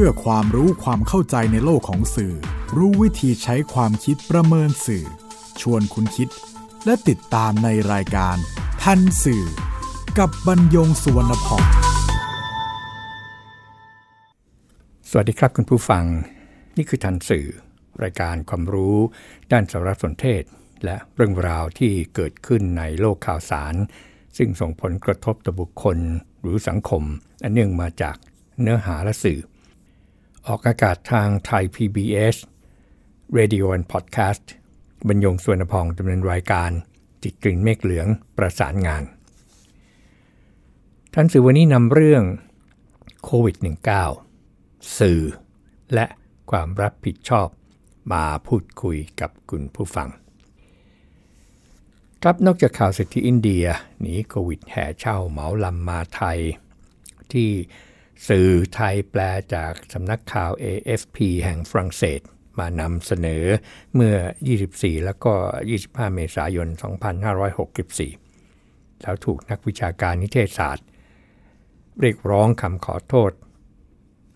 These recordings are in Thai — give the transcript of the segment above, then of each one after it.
พื่อความรู้ความเข้าใจในโลกของสื่อ รู้วิธีใช้ความคิดประเมินสื่อ ชวนคุณคิด และติดตามในรายการ ทันสื่อ กับบรรยงสุวรรณพองสวัสดีครับคุณผู้ฟัง นี่คือทันสื่อ รายการความรู้ ด้านสารสนเทศ และเรื่องราวที่เกิดขึ้นในโลกข่าวสาร ซึ่งส่งผลกระทบต่อบุคคลหรือสังคม อันเนื่องมาจากเนื้อหาและสื่อ ออกอากาศทางไทย PBS Radio and Podcast บรรยงสวนพองดำเนินรายการ จิตกลิ่นเมฆเหลืองประสานงาน ท่านสื่อวันนี้นำเรื่องโควิด -19 สื่อ และความรับผิดชอบมาพูดคุยกับคุณผู้ฟัง ครับนอกจากข่าวเศรษฐีอินเดียหนีโควิดแห่เช่าเหมาลำมาไทย ที่ สื่อไทยแปลจากสำนักข่าว AFP แห่งฝรั่งเศสมานำเสนอเมื่อ 24 แล้วก็ 25 เมษายน 2564 แล้วถูกนักวิชาการนิเทศศาสตร์ เรียกร้องคำขอโทษ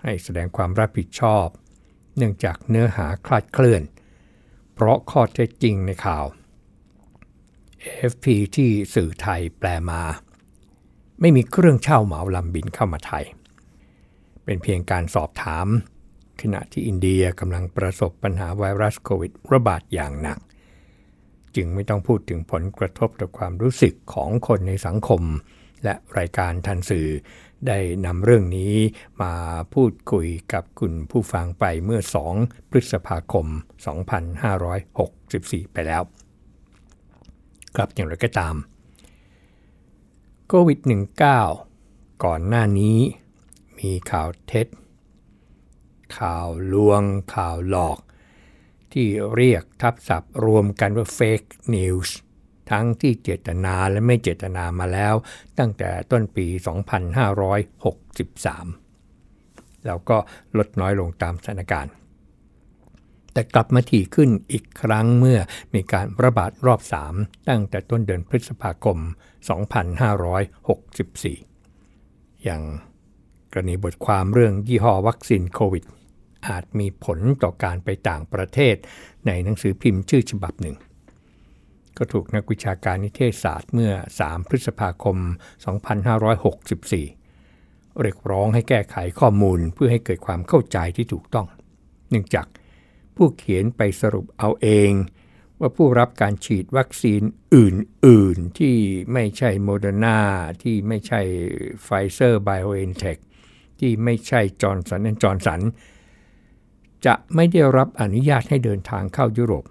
ให้แสดงความรับผิดชอบ เนื่องจากเนื้อหาคลาดเคลื่อน เพราะข้อเท็จจริงในข่าว AFP ที่สื่อไทยแปลมา ไม่มีเครื่องเช่าเหมาลำบินเข้ามาไทย เป็นเพียงการสอบถาม ขณะที่อินเดียกำลังประสบปัญหาไวรัสโควิดระบาดอย่างหนัก จึงไม่ต้องพูดถึงผลกระทบต่อความรู้สึกของคนในสังคม และรายการทันสื่อ ได้นำเรื่องนี้มาพูดคุยกับคุณผู้ฟังไปเมื่อ 2 พฤษภาคม 2564 ไปแล้วครับอย่างไรก็ตามโควิด -19 ก่อนหน้านี้ มีข่าวเท็จ ข่าวลวง ข่าวหลอก ที่เรียกทับศัพท์รวมกันว่า fake news ทั้งที่เจตนาและไม่เจตนามาแล้ว ตั้งแต่ต้นปี 2563 แล้วก็ลดน้อยลงตามสถานการณ์ แต่กลับมาถี่ขึ้นอีกครั้งเมื่อมีการระบาดรอบ 3 ตั้งแต่ต้นเดือนพฤษภาคม 2564 อย่าง กรณีบทความเรื่องยี่ห้อวัคซีนโควิด อาจมีผลต่อการไปต่างประเทศ ในหนังสือพิมพ์ชื่อฉบับหนึ่ง ก็ถูกนักวิชาการนิเทศศาสตร์เมื่อ 3 พฤษภาคม 2564 เรียกร้องให้แก้ไขข้อมูลเพื่อให้เกิดความเข้าใจที่ถูกต้อง เนื่องจากผู้เขียนไปสรุปเอาเอง ว่าผู้รับการฉีดวัคซีนอื่น ๆ ที่ไม่ใช่โมเดอร์นาที่ไม่ใช่ไฟเซอร์ไบโอเอนเทค ที่ไม่ใช่จอห์นสันและจอห์นสัน จะไม่ได้รับอนุญาตให้เดินทางเข้ายุโรป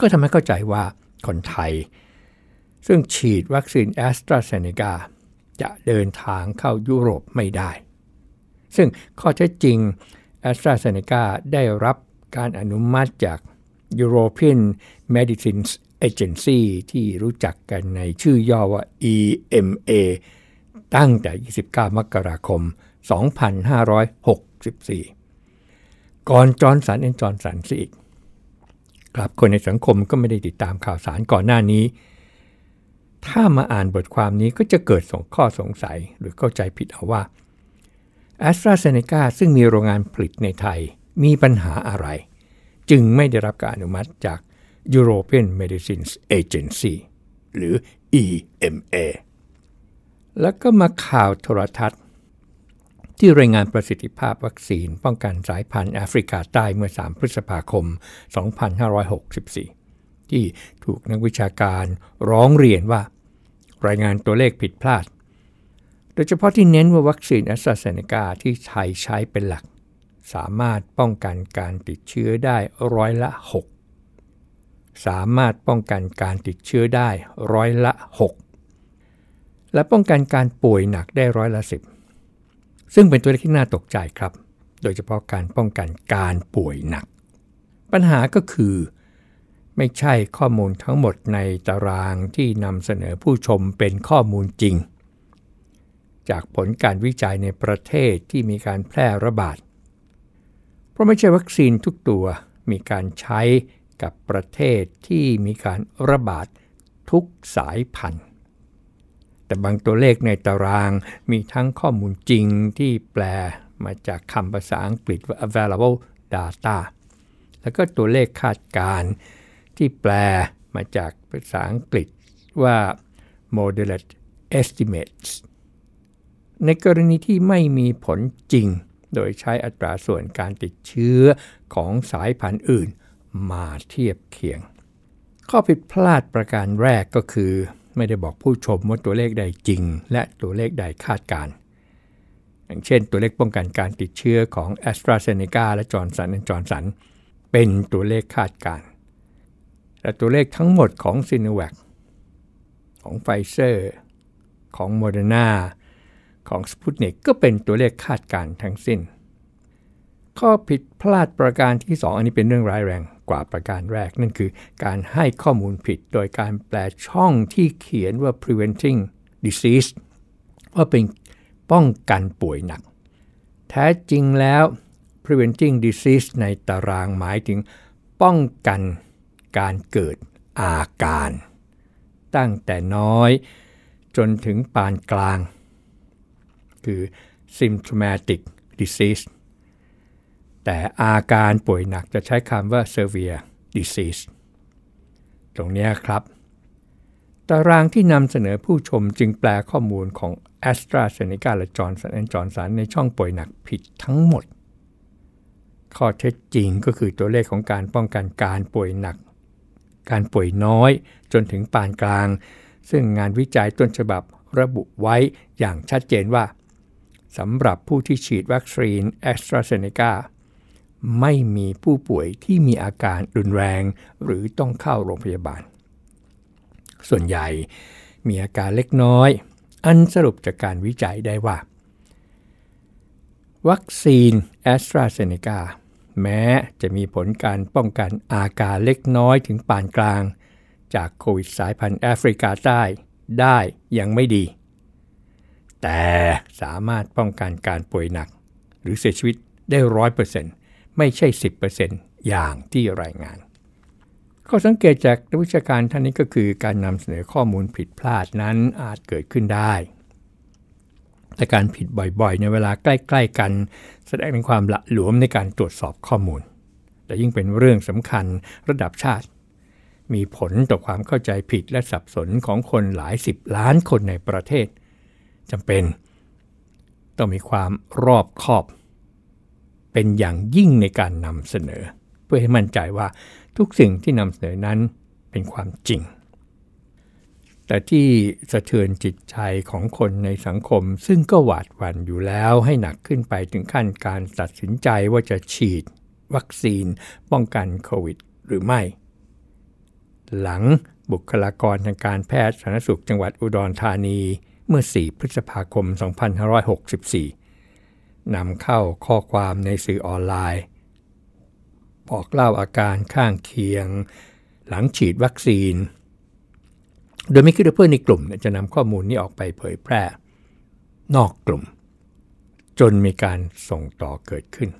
ก็ทำให้เข้าใจว่าคนไทย ซึ่งฉีดวัคซีนแอสตราเซเนกาจะเดินทางเข้ายุโรปไม่ได้ ซึ่งข้อเท็จจริงแอสตราเซเนกาได้รับการอนุมัติจาก European Medicines Agency ที่รู้จักกันในชื่อย่อว่า EMA ตั้งแต่ 29 มกราคม 2564 ก่อนจอห์นสันแอนด์จอห์นสันสิอีกครับคนในสังคมก็ไม่ได้ติดตามข่าวสารก่อนหน้านี้ ถ้ามาอ่านบทความนี้ก็จะเกิดสงข้อสงสัยหรือเข้าใจผิดเอาว่าแอสตราเซเนกาซึ่งมีโรงงานผลิตในไทยมีปัญหาอะไร จึงไม่ได้รับการอนุมัติจาก European Medicines Agency หรือ EMA แล้วก็มาข่าวโทรทัศน์ ที่รายงานประสิทธิภาพวัคซีน ป้องกันสายพันธุ์แอฟริกาใต้เมื่อ 3 พฤษภาคม 2564 ที่ถูกนักวิชาการร้องเรียนว่า รายงานตัวเลขผิดพลาด โดยเฉพาะที่เน้นว่าวัคซีนแอสตราเซเนกาที่ไทยใช้เป็นหลัก สามารถป้องกันการติดเชื้อได้ร้อยละ 6 สามารถป้องกันการติดเชื้อได้ร้อยละ 6 และป้องกันการป่วยหนักได้ร้อยละสิบซึ่งเป็นตัวเลขที่น่าตกใจครับ โดยเฉพาะการป้องกันการป่วยหนัก ปัญหาก็คือ ไม่ใช่ข้อมูลทั้งหมดในตารางที่นำเสนอผู้ชมเป็นข้อมูลจริง จากผลการวิจัยในประเทศที่มีการแพร่ระบาด เพราะไม่ใช่วัคซีนทุกตัวมีการใช้กับประเทศที่มีการระบาดทุกสายพันธุ์ แต่บางตัวเลขในตารางมีทั้งข้อมูลจริงที่แปลมาจากคำภาษาอังกฤษว่า available data แล้วก็ตัวเลขคาดการณ์ที่แปลมาจากภาษาอังกฤษว่า moderate estimates ในกรณีที่ไม่มีผลจริง โดยใช้อัตราส่วนการติดเชื้อของสายพันธุ์อื่นมาเทียบเคียง ข้อผิดพลาดประการแรกก็คือ ไม่ได้บอกผู้ชมว่าตัวเลขใดจริง และตัวเลขใดคาดการ อย่างเช่น ตัวเลขป้องกันการติดเชื้อของ a s t r a z เซ e c a และจอร์นสันจอร์นสันเป็นตัวเลขคาดการและตัวเลขทั้งหมดของซ i n o v a c ของไฟเซอร์ของโมเดอร์นาของสปุตนิกก็เป็นตัวเลขคาดการณ์ทั้งสิ้น ข้อผิดพลาดประการที่ 2 อันนี้เป็นเรื่องร้ายแรงกว่าประการแรก นั่นคือการให้ข้อมูลผิดโดยการแปลช่องที่เขียนว่า preventing disease ว่าเป็นป้องกันป่วยหนัก แท้จริงแล้ว preventing disease ในตารางหมายถึง ป้องกันการเกิดอาการ ตั้งแต่น้อยจนถึงปานกลาง คือ symptomatic disease แต่อาการป่วยหนักจะใช้คำว่า severe disease ตรงนี้ครับ ตารางที่นำเสนอผู้ชมจึงแปลข้อมูลของ a s t r a z เซ e c a และจอร์นสันจอร์นสันในช่องป่วยหนักผิดทั้งหมด ข้อเท็จจริงก็คือตัวเลขของการป้องกันการป่วยหนัก การป่วยน้อยจนถึงปานกลาง ซึ่งงานวิจัยต้นฉบับระบุไว้อย่างชัดเจนว่าสำหรับผู้ที่ฉีดวัคซีน a s t r a z เซ e c a ไม่มีผู้ป่วยที่มีอาการรุนแรงหรือต้องเข้าโรงพยาบาล ส่วนใหญ่มีอาการเล็กน้อย อันสรุปจากการวิจัยได้ว่า วัคซีนแอสตราเซเนกาแม้จะมีผลการป้องกันอาการเล็กน้อยถึงปานกลาง จากโควิดสายพันธุ์แอฟริกาใต้ได้ยังไม่ดี แต่สามารถป้องกันการป่วยหนัก หรือเสียชีวิตได้ร้อยเปอร์เซ็นต์ ไม่ใช่ 10%อย่างที่รายงาน ข้อสังเกตจากนักวิชาการท่านนี้ก็คือการนำเสนอข้อมูลผิดพลาดนั้นอาจเกิดขึ้นได้ แต่การผิดบ่อยๆ ในเวลาใกล้ๆกัน แสดงถึงความละหลวมในการตรวจสอบข้อมูล และยิ่งเป็นเรื่องสำคัญระดับชาติ มีผลต่อความเข้าใจผิดและสับสนของคนหลายสิบล้านคนในประเทศจำเป็น ต้องมีความรอบคอบ เป็นอย่างยิ่งในการนำเสนอ เพื่อให้มั่นใจว่าทุกสิ่งที่นำเสนอนั้นเป็นความจริง แต่ที่สะเทือนจิตใจของคนในสังคม ซึ่งก็หวาดหวั่นอยู่แล้วให้หนักขึ้นไปถึงขั้นการตัดสินใจว่าจะฉีด วัคซีน ป้องกันโควิด หรือไม่ หลังบุคลากรทางการแพทย์สาธารณสุขจังหวัดอุดรธานีเมื่อ 4 พฤษภาคม 2564 นำเข้าข้อความในสื่อออนไลน์ บอกเล่าอาการข้างเคียง หลังฉีดวัคซีน โดยไม่คิดว่าเพื่อนในกลุ่มจะนำข้อมูลนี้ออกไปเผยแพร่ นอกกลุ่ม จนมีการส่งต่อเกิดขึ้น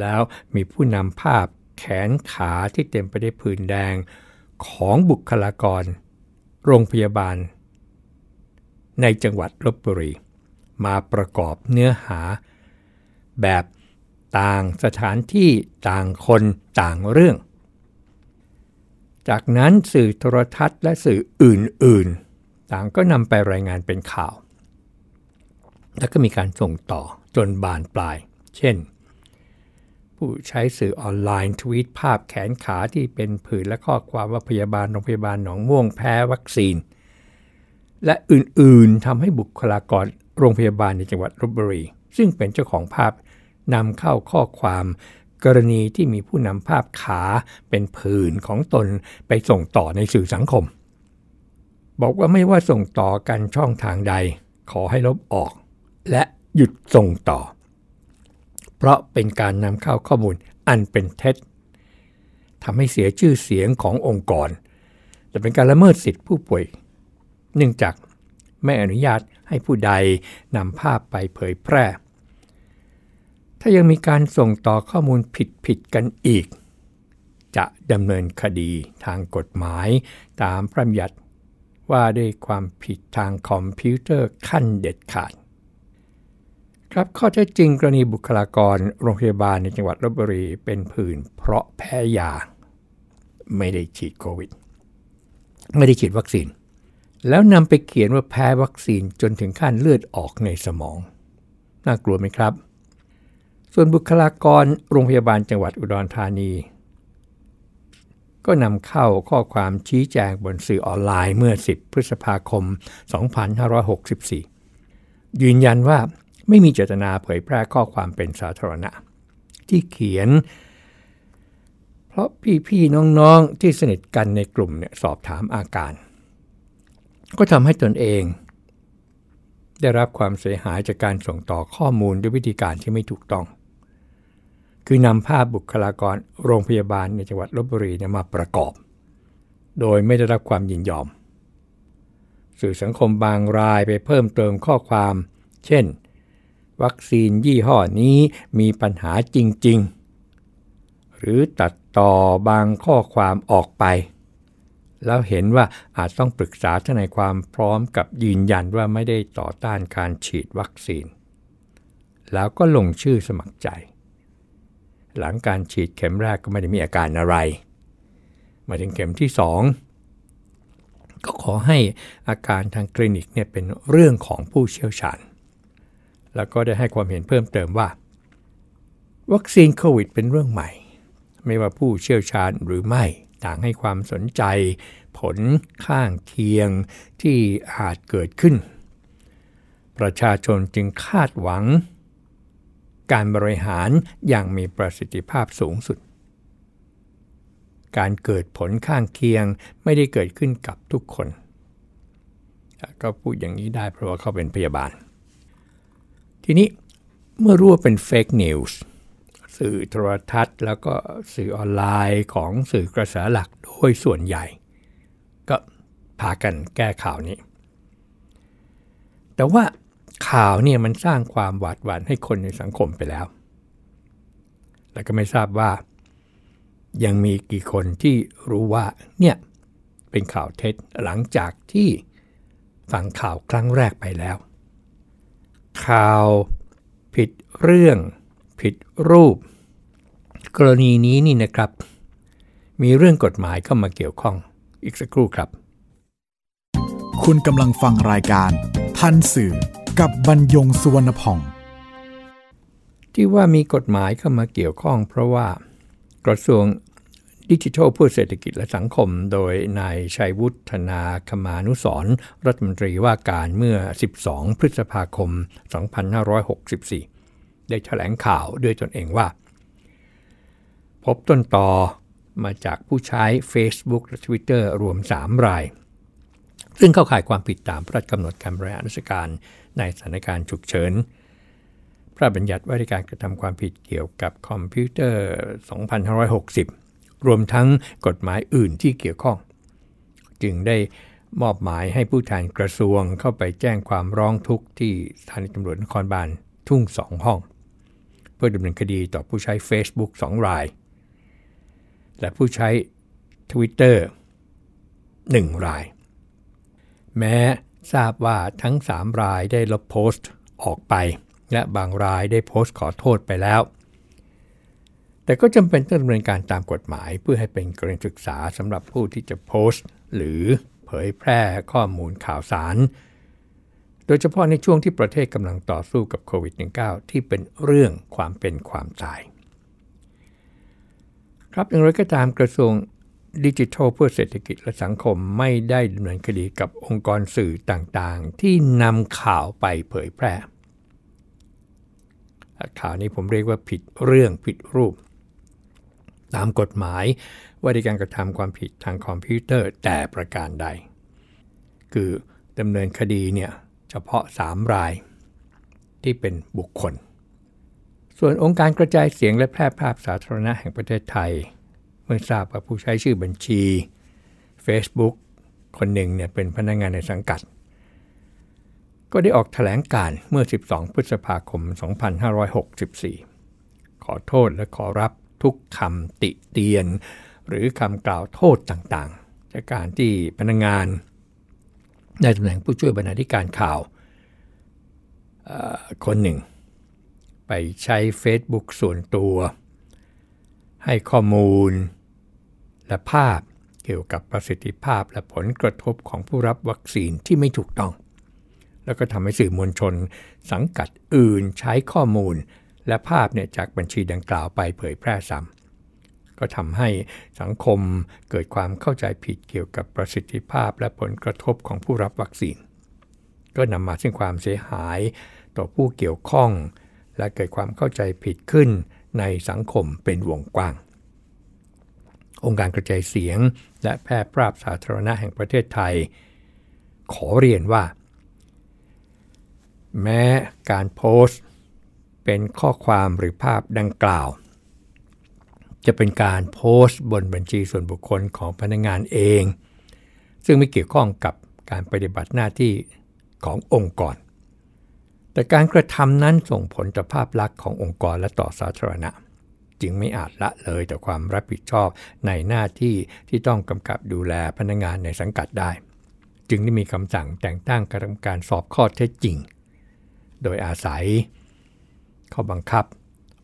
แล้วมีผู้นำภาพแขนขาที่เต็มไปด้วยผื่นแดงของบุคลากร โรงพยาบาล ในจังหวัดลบบุรี มาประกอบเนื้อหา แบบต่างสถานที่ต่างคนต่างเรื่อง จากนั้นสื่อโทรทัศน์และสื่ออื่นๆ ต่างก็นำไปรายงานเป็นข่าว แล้วก็มีการส่งต่อจนบานปลาย เช่น ผู้ใช้สื่อออนไลน์ทวีตภาพแขนขาที่เป็นผื่นและข้อความว่าพยาบาลโรงพยาบาลหนองม่วงแพ้วัคซีน และอื่นๆทำให้บุคลากร โรงพยาบาลในจังหวัดลบบุรี ซึ่งเป็นเจ้าของภาพนำเข้าข้อความกรณีที่มีผู้นำภาพขาเป็นผื่นของตนไปส่งต่อในสื่อสังคม บอกว่าไม่ว่าส่งต่อกันช่องทางใด ขอให้ลบออก และหยุดส่งต่อ เพราะเป็นการนำเข้าข้อมูลอันเป็นเท็จทำให้เสียชื่อเสียงขององค์กร จะเป็นการละเมิดสิทธิผู้ป่วย เนื่องจาก ไม่อนุญาตให้ผู้ใดนำภาพไปเผยแพร่ ถ้ายังมีการส่งต่อข้อมูลผิดๆกันอีก จะดำเนินคดีทางกฎหมายตามพระบัญญัติว่าด้วยความผิดทางคอมพิวเตอร์ขั้นเด็ดขาด ครับข้อเท็จจริงกรณีบุคลากรโรงพยาบาลในจังหวัดลบบุรีเป็นผื่นเพราะแพ้ยา ไม่ได้ฉีดโควิด ไม่ได้ฉีดวัคซีน แล้วนำไปเขียนว่าแพ้วัคซีนจนถึงขั้นเลือดออกในสมอง น่ากลัวไหมครับ ส่วนบุคลากรโรงพยาบาลจังหวัดอุดรธานี ก็นำเข้าข้อความชี้แจงบนสื่อออนไลน์เมื่อ 10 พฤษภาคม 2564 ยืนยันว่าไม่มีเจตนาเผยแพร่ข้อความเป็นสาธารณะ ที่เขียน เพราะพี่ๆน้องๆที่สนิทกันในกลุ่มเนี่ยสอบถามอาการ ก็ทำให้ตนเอง ได้รับความเสียหายจากการส่งต่อข้อมูลด้วยวิธีการที่ไม่ถูกต้อง คือนำภาพบุคลากรโรงพยาบาลในจังหวัดลบบุรีมาประกอบ โดยไม่ได้รับความยินยอม สื่อสังคมบางรายไปเพิ่มเติมข้อความ เช่น วัคซีนยี่ห้อนี้มีปัญหาจริง ๆ หรือตัดต่อบางข้อความออกไป แล้วเห็นว่าอาจต้องปรึกษาทนายความพร้อมกับยืนยันว่าไม่ได้ต่อต้านการฉีดวัคซีน แล้วก็ลงชื่อสมัครใจ หลังการฉีดเข็มแรกก็ไม่ได้มีอาการอะไร มาถึงเข็มที่ 2 ก็ขอให้อาการทางคลินิกเนี่ยเป็นเรื่องของผู้เชี่ยวชาญ แล้วก็ได้ให้ความเห็นเพิ่มเติมว่า วัคซีนโควิดเป็นเรื่องใหม่ ไม่ว่าผู้เชี่ยวชาญหรือไม่ ต่างให้ความสนใจ ผลข้างเคียงที่อาจเกิดขึ้น ประชาชนจึงคาดหวัง การบริหารอย่างมีประสิทธิภาพสูงสุด การเกิดผลข้างเคียงไม่ได้เกิดขึ้นกับทุกคน ก็พูดอย่างนี้ได้เพราะว่าเขาเป็นพยาบาล ทีนี้เมื่อรู้ว่าเป็นเฟกนิวส์ สื่อโทรทัศน์ แล้วก็สื่อออนไลน์ของสื่อกระแสหลักโดยส่วนใหญ่ ก็พากันแก้ข่าวนี้ แต่ว่าข่าวเนี่ยมันสร้างความหวาดหวั่นให้คนในสังคมไปแล้ว แล้วก็ไม่ทราบว่ายังมีกี่คนที่รู้ว่าเนี่ยเป็นข่าวเท็จหลังจากที่ฟังข่าวครั้งแรกไปแล้ว ข่าวผิดเรื่อง ผิดรูป กรณีนี้นี่นะครับ มีเรื่องกฎหมายเข้ามาเกี่ยวข้องอีกสักครู่ครับ คุณกำลังฟังรายการ ทันสื่อกับบรรยงสุวรรณพอง ที่ว่ามีกฎหมายเข้ามาเกี่ยวข้อง เพราะว่ากระทรวงดิจิทัลเพื่อเศรษฐกิจและสังคม โดยนายชัยวุฒนาคมานุสรรัฐมนตรีว่าการเมื่อ 12 พฤษภาคม 2564 ได้แถลงข่าวด้วยตนเองว่า พบต้นต่อมาจากผู้ใช้ Facebook และ Twitter รวม 3 ราย ซึ่งเข้าข่ายความผิดตามพระราชกำหนดการบริหารราชการในสถานการณ์ฉุกเฉิน พระบัญญัติว่าด้วยการกระทำความผิดเกี่ยวกับคอมพิวเตอร์ 2560 รวมทั้งกฎหมายอื่นที่เกี่ยวข้อง จึงได้มอบหมายให้ผู้แทนกระทรวงเข้าไปแจ้งความร้องทุกข์ที่สถานีตำรวจนครบาลทุ่งสองห้อง พื่อดำเนินคดีต่อผู้ใช้ Facebook 2 ราย และผู้ใช้ Twitter 1 ราย แม้ทราบว่าทั้ง 3 รายได้ลบโพสต์ออกไป และบางรายได้โพสต์ขอโทษไปแล้ว แต่ก็จำเป็นต้องดำเนินการตามกฎหมาย เพื่อให้เป็นกรณีศึกษาสำหรับผู้ที่จะโพสต์ หรือเผยแพร่ข้อมูลข่าวสาร ดยเฉพาะในช่วงที่ประเทศกำลังต่อสู้กับโควิด -19 ที่เป็นเรื่องความเป็นความตาย ครับอย่างไรก็ตามกระทรวงดิจิทัลเพื่อเศรษฐกิจและสังคมไม่ได้ดำเนินคดีกับองค์กรสื่อต่างๆ ที่นำข่าวไปเผยแพร่ ข่าวนี้ผมเรียกว่าผิดเรื่องผิดรูป ตามกฎหมายว่าด้วยการกระทำความผิดทางคอมพิวเตอร์แต่ประการใด คือดำเนินคดีเนี่ย เฉพาะ 3 ราย ที่เป็นบุคคล ส่วนองค์การกระจายเสียงและแพร่ภาพสาธารณะแห่งประเทศไทย เมื่อทราบว่าผู้ใช้ชื่อบัญชี Facebook คนหนึ่งเนี่ยเป็นพนักงงานในสังกัด ก็ได้ออกถแถลงการเมื่อ 12 พฤษภาคม 2564 ขอโทษและขอรับทุกคำติเตียน หรือคำกล่าวโทษต่างๆ จากการที่พนักงงาน ในตำแหน่งผู้ช่วยบรรณาธิการข่าวคนหนึ่ง ไปใช้ Facebook ส่วนตัว ให้ข้อมูล และภาพเกี่ยวกับประสิทธิภาพและผลกระทบของผู้รับวัคซีนที่ไม่ถูกต้อง แล้วก็ทำให้สื่อมวลชน สังกัดอื่นใช้ข้อมูล และภาพเนี่ยจากบัญชีดังกล่าวไปเผยแพร่ซ้ำ ก็ทำให้สังคมเกิดความเข้าใจผิดเกี่ยวกับประสิทธิภาพและผลกระทบของผู้รับวัคซีน ก็นำมาซึ่งความเสียหายต่อผู้เกี่ยวข้อง และเกิดความเข้าใจผิดขึ้นในสังคมเป็นวงกว้าง องค์การกระจายเสียง และแพร่ปราบสาธารณะแห่งประเทศไทย ขอเรียนว่า แม้การโพสต์ เป็นข้อความหรือภาพดังกล่าว จะเป็นการโพสต์บนบัญชีส่วนบุคคลของพนักงงานเอง ซึ่งไม่เกี่ยวข้องกับการปฏิบัติหน้าที่ขององค์กร แต่การกระทำนั้นส่งผลต่อภาพลักษณ์ขององค์กรและต่อสาธารณะ จึงไม่อาจละเลยต่อความรับผิดชอบในหน้าที่ที่ต้องกำกับดูแลพนักงงานในสังกัดได้ จึงได้มีคำสั่งแต่งตั้งกรรมการสอบข้อเท็จจริง โดยอาศัย ข้อบังคับ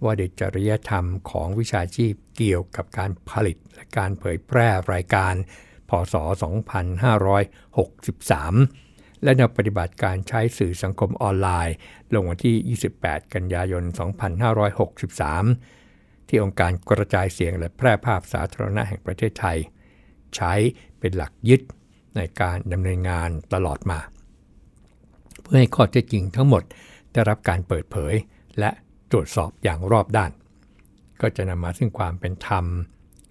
ว่าเด็กจริยธรรมของวิชาชีพเกี่ยวกับการผลิตและการเผยแพร่รายการ พศ 2563 และแนวปฏิบัติการใช้สื่อสังคมออนไลน์ ลงวันที่ 28 กันยายน 2563 ที่องค์การกระจายเสียงและแพร่ภาพสาธารณะแห่งประเทศไทย ใช้เป็นหลักยึดในการดำเนินงานตลอดมา เพื่อให้ข้อเท็จจริงทั้งหมดได้รับการเปิดเผยและ ตรวจสอบอย่างรอบด้าน ก็จะนำมาซึ่งความเป็นธรรม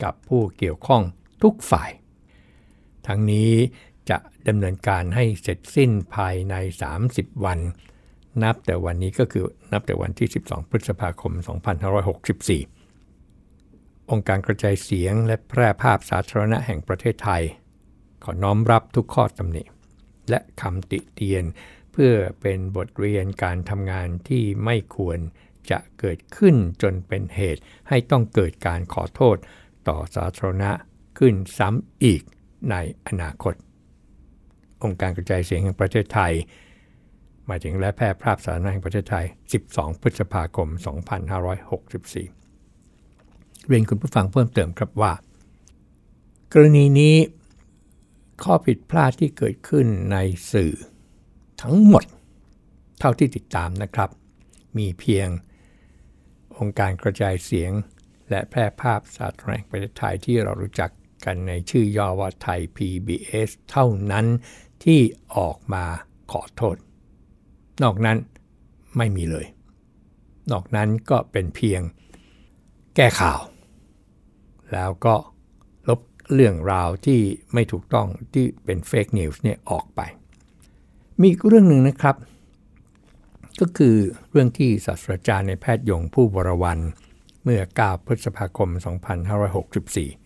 กับผู้เกี่ยวข้องทุกฝ่าย ทั้งนี้จะดำเนินการให้เสร็จสิ้นภายใน 30 วัน นับแต่วันนี้ก็คือนับแต่วันที่ 12 พฤษภาคม 2564 องค์การกระจายเสียงและแพร่ภาพสาธารณะแห่งประเทศไทย ขอน้อมรับทุกข้อตำหนิและคำติเตียน เพื่อเป็นบทเรียนการทำงานที่ไม่ควร จะเกิดขึ้นจนเป็นเหตุให้ต้องเกิดการขอโทษต่อสาธารณะขึ้นซ้ำอีกในอนาคต องค์การกระจายเสียงแห่งประเทศไทย มาถึงและแพร่ภาพสาธารณะแห่งประเทศไทย 12 พฤษภาคม 2564 เรียนคุณผู้ฟังเพิ่มเติมครับว่า กรณีนี้ข้อผิดพลาดที่เกิดขึ้นในสื่อทั้งหมด เท่าที่ติดตามนะครับ มีเพียง องค์การกระจายเสียง และแพร่ภาพสาธารณประเทศไทยที่เรารู้จักกันในชื่อย่อว่าไทย PBS เท่านั้นที่ออกมาขอโทษ นอกนั้นไม่มีเลย นอกนั้นก็เป็นเพียงแก้ข่าว แล้วก็ลบเรื่องราวที่ไม่ถูกต้องที่เป็นเฟกนิวส์เนี่ยออกไป มีอีกเรื่องหนึ่งนะครับ ก็คือเรื่องที่ศาสตราจารย์ในแพทย์ยงผู้บรวันเมื่อ 9 พฤษภาคม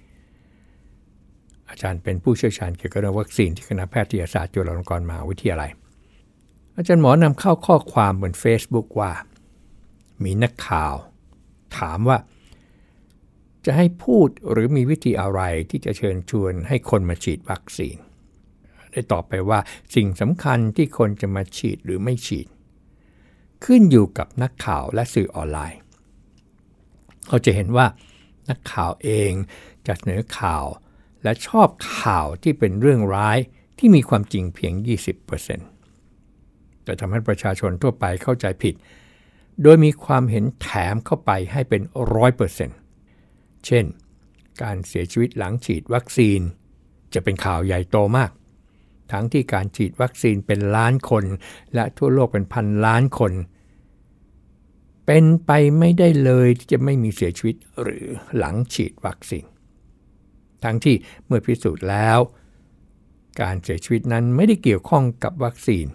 2564 อาจารย์เป็นผู้เชี่ยวชาญเกี่ยวกับเรื่องวัคซีนที่คณะแพทยศาสตร์จุฬาลงกรณ์มหาวิทยาลัย อาจารย์หมอนำเข้าข้อความบน Facebook ว่า มีนักข่าว ถามว่า จะให้พูดหรือมีวิธีอะไรที่จะเชิญชวนให้คนมาฉีดวัคซีน ได้ตอบไปว่าสิ่งสำคัญที่คนจะมาฉีดหรือไม่ฉีด ขึ้นอยู่กับนักข่าวและสื่อออนไลน์ เราจะเห็นว่านักข่าวเองจะเสนอข่าวและชอบข่าวที่เป็นเรื่องร้ายที่มีความจริงเพียง 20%แต่ทำให้ประชาชนทั่วไปเข้าใจผิด โดยมีความเห็นแถมเข้าไปให้เป็น 100%เช่น การเสียชีวิตหลังฉีดวัคซีน จะเป็นข่าวใหญ่โตมาก ทั้งที่การฉีดวัคซีนเป็นล้านคน และทั่วโลกเป็นพันล้านคน เป็นไปไม่ได้เลยที่จะไม่มีเสียชีวิตหรือหลังฉีดวัคซีน ทั้งที่เมื่อพิสูจน์แล้ว การเสียชีวิตนั้นไม่ได้เกี่ยวข้องกับวัคซีน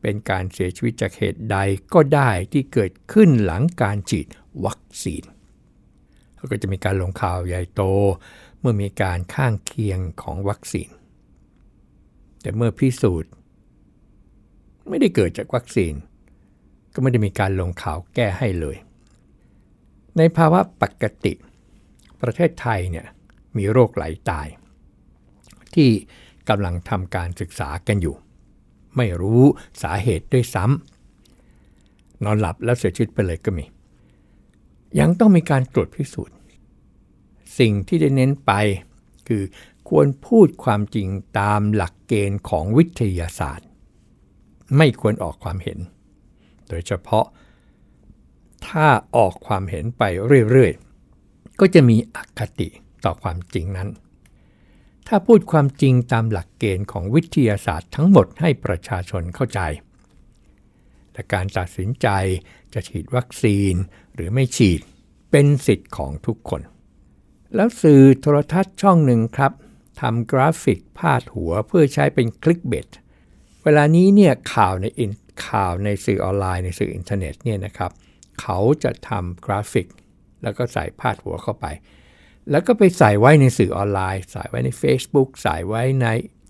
เป็นการเสียชีวิตจากเหตุใดก็ได้ที่เกิดขึ้นหลังการฉีดวัคซีนก็จะมีการลงข่าวใหญ่โต เมื่อมีการข้างเคียงของวัคซีน แต่เมื่อพิสูจน์ ไม่ได้เกิดจากวัคซีน ก็ไม่ได้มีการลงข่าวแก้ให้เลย ในภาวะปกติ ประเทศไทยเนี่ยมีโรคไหลาตาย ที่กำลังทำการศึกษากันอยู่ ไม่รู้สาเหตุด้วยซ้ำนอนหลับแล้วเสียชีวิตไปเลยก็มี ยังต้องมีการตรวจพิสูจน์ สิ่งที่ได้เน้นไปคือ ควรพูดความจริงตามหลักเกณฑ์ของวิทยาศาสตร์ ไม่ควรออกความเห็น โดยเฉพาะ ถ้าออกความเห็นไปเรื่อยๆ ก็จะมีอคติต่อความจริงนั้น ถ้าพูดความจริงตามหลักเกณฑ์ของวิทยาศาสตร์ทั้งหมดให้ประชาชนเข้าใจ และการตัดสินใจจะฉีดวัคซีนหรือไม่ฉีดเป็นสิทธิ์ของทุกคน แล้วสื่อโทรทัศน์ช่องหนึ่งครับ ทำกราฟิกพาดหัวเพื่อใช้เป็น clickbait เวลานี้เนี่ยข่าวในข่าวในสื่อออนไลน์ในสื่ออินเทอร์เน็ตเนี่ยนะครับเขาจะทำกราฟิก แล้วก็ใส่พาดหัวเข้าไป แล้วก็ไปใส่ไว้ในสื่อออนไลน์ ใส่ไว้ใน Facebook ใส่ไว้ใน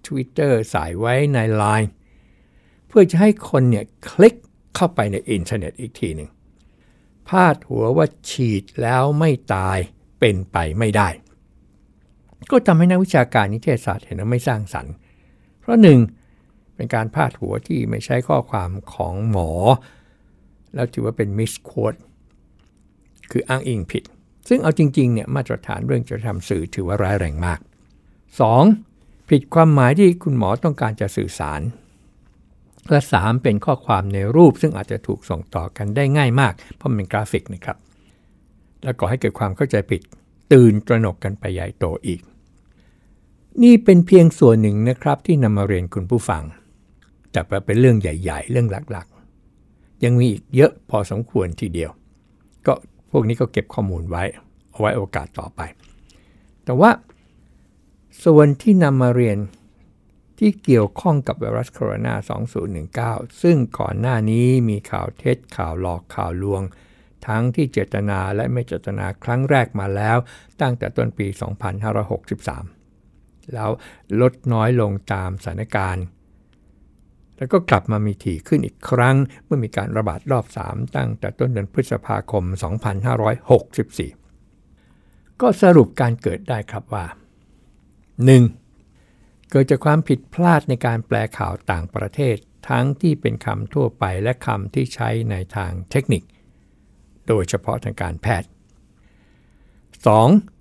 Twitter ใส่ไว้ใน Line เพื่อจะให้คนเนี่ยคลิกเข้าไปในอินเทอร์เน็ตอีกทีหนึ่งพาดหัวว่าฉีดแล้วไม่ตายเป็นไปไม่ได้ ก็ทำให้นักวิชาการนิเทศศาสตร์เห็นว่าไม่สร้างสรรค์ เพราะหนึ่งเป็นการพาดหัวที่ไม่ใช้ข้อความของหมอ แล้วถือว่าเป็นมิสโคดคืออ้างอิงผิด ซึ่งเอาจริงๆเนี่ยมาตรฐานเรื่องจะทำสื่อถือว่าร้ายแรงมาก 2. ผิดความหมายที่คุณหมอต้องการจะสื่อสาร และ 3 เป็นข้อความในรูปซึ่งอาจจะถูกส่งต่อกันได้ง่ายมาก เพราะมันเป็นกราฟิกนะครับ แล้วก่อให้เกิดความเข้าใจผิด ตื่นตระหนกกันไปใหญ่โตอีก นี่เป็นเพียงส่วนหนึ่งนะครับที่นำมาเรียนคุณผู้ฟัง แต่เป็นเรื่องใหญ่ ๆ เรื่องหลักๆ ยังมีอีกเยอะพอสมควรทีเดียว ก็พวกนี้ก็เก็บข้อมูลไว้ เอาไว้โอกาสต่อไป แต่ว่า ส่วนที่นำมาเรียนที่เกี่ยวข้องกับไวรัสโคโรนา 2019 ซึ่งก่อนหน้านี้มีข่าวเท็จข่าวหลอกข่าวลวง ทั้งที่เจตนาและไม่เจตนาครั้งแรกมาแล้ว ตั้งแต่ต้นปี 2563 แล้วลดน้อยลงตามสถานการณ์ แล้วก็กลับมามีถี่ขึ้นอีกครั้ง เมื่อมีการระบาดรอบ 3 ตั้งแต่ต้นเดือนพฤษภาคม 2564 ก็สรุปการเกิดได้ครับว่า 1. เกิดจากความผิดพลาดในการแปลข่าวต่างประเทศ ทั้งที่เป็นคำทั่วไปและคำที่ใช้ในทางเทคนิค โดยเฉพาะทางการแพทย์ 2.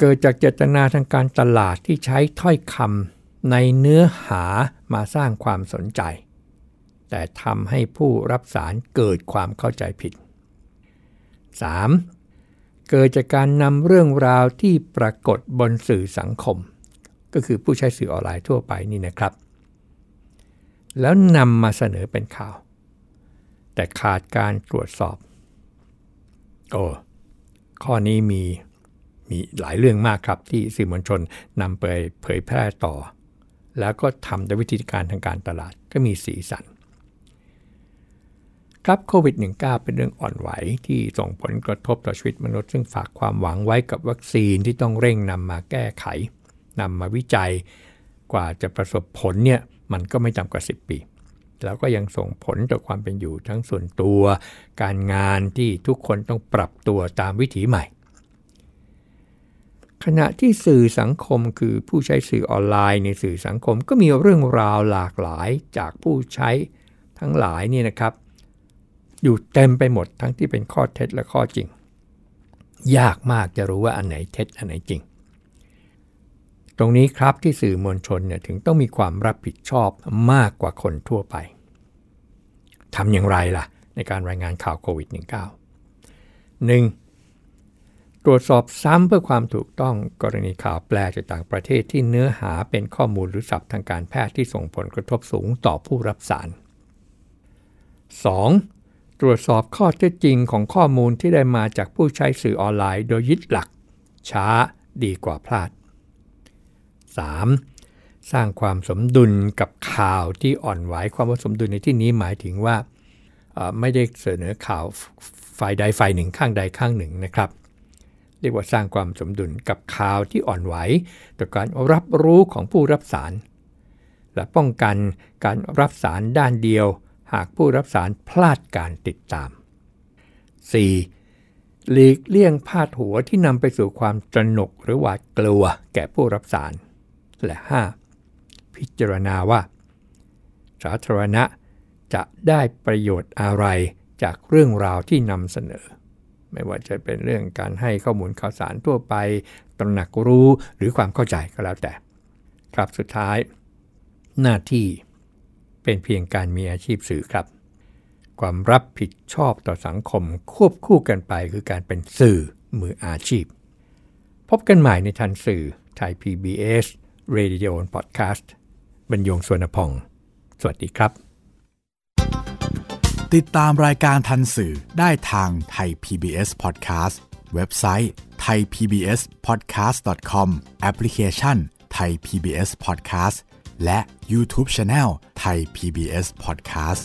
เกิดจากเจตนาทางการตลาดที่ใช้ถ้อยคำในเนื้อหามาสร้างความสนใจ แต่ทำให้ผู้รับสารเกิดความเข้าใจผิด 3. เกิดจากการนำเรื่องราวที่ปรากฏบนสื่อสังคม ก็คือผู้ใช้สื่อออนไลน์ทั่วไปนี่นะครับ แล้วนำมาเสนอเป็นข่าว แต่ขาดการตรวจสอบ โอ้ข้อนี้มี มีหลายเรื่องมากครับที่สื่อมวลชนนำไปเผยแพร่ต่อ แล้วก็ทำด้วยวิธีการทางการตลาดก็มีสีสัน ครับโควิด -19 เป็นเรื่องอ่อนไหวที่ส่งผลกระทบต่อชีวิตมนุษย์ซึ่งฝากความหวังไว้กับวัคซีนที่ต้องเร่งนำมาแก้ไขนำมาวิจัยกว่าจะประสบผลเนี่ยมันก็ไม่ต่ำกว่า 10 ปี แล้วก็ยังส่งผลต่อความเป็นอยู่ทั้งส่วนตัว การงานที่ทุกคนต้องปรับตัวตามวิถีใหม่ ขณะที่สื่อสังคมคือผู้ใช้สื่อออนไลน์ในสื่อสังคมก็มีเรื่องราวหลากหลายจากผู้ใช้ทั้งหลายนี่นะครับ อยู่เต็มไปหมดทั้งที่เป็นข้อเท็จและข้อจริง ยากมากจะรู้ว่าอันไหนเท็จอันไหนจริง ตรงนี้ครับที่สื่อมวลชนเนี่ยถึงต้องมีความรับผิดชอบมากกว่าคนทั่วไปทำอย่างไรล่ะ ในการรายงานข่าวโควิด -19 1. ตรวจสอบซ้ำเพื่อความถูกต้องกรณีข่าวแปลจากต่างประเทศที่เนื้อหาเป็นข้อมูลหรือศัพท์ทางการแพทย์ที่ส่งผลกระทบสูงต่อผู้รับสาร 2. ตรวจสอบข้อเท็จจริงของข้อมูลที่ได้มาจากผู้ใช้สื่อออนไลน์โดยยึดหลัก ช้าดีกว่าพลาด 3. สร้างความสมดุลกับข่าวที่อ่อนไหวความว่าสมดุลในที่นี้หมายถึงว่า ไม่ได้เสนอข่าวฝ่ายใดฝ่ายหนึ่งข้างใดข้างหนึ่งนะครับ เรียกว่าสร้างความสมดุลกับข่าวที่อ่อนไหว ต่อการรับรู้ของผู้รับสาร และป้องกันการรับสารด้านเดียว หากผู้รับสารพลาดการติดตาม 4. หลีกเลี่ยงพาดหัวที่นำไปสู่ความตระหนกหรือหวาดกลัวแก่ผู้รับสาร และ 5. พิจารณาว่า สาธารณะจะได้ประโยชน์อะไรจากเรื่องราวที่นำเสนอ ไม่ว่าจะเป็นเรื่องการให้ข้อมูลข่าวสารทั่วไป ตระหนักรู้หรือความเข้าใจก็แล้วแต่ ครับสุดท้าย หน้าที่เป็นเพียงการมีอาชีพสื่อครับ ความรับผิดชอบต่อสังคมควบคู่กันไปคือการเป็นสื่อมืออาชีพ พบกันใหม่ในทันสื่อไทย PBS Radio Podcast บรรยงสวนพอง สวัสดีครับ ติดตามรายการทันสื่อได้ทางไทย PBS Podcast เว็บไซต์ thaipbspodcast.com แอปพลิเคชัน Thai PBS Podcast และ YouTube Channel Thai PBS Podcast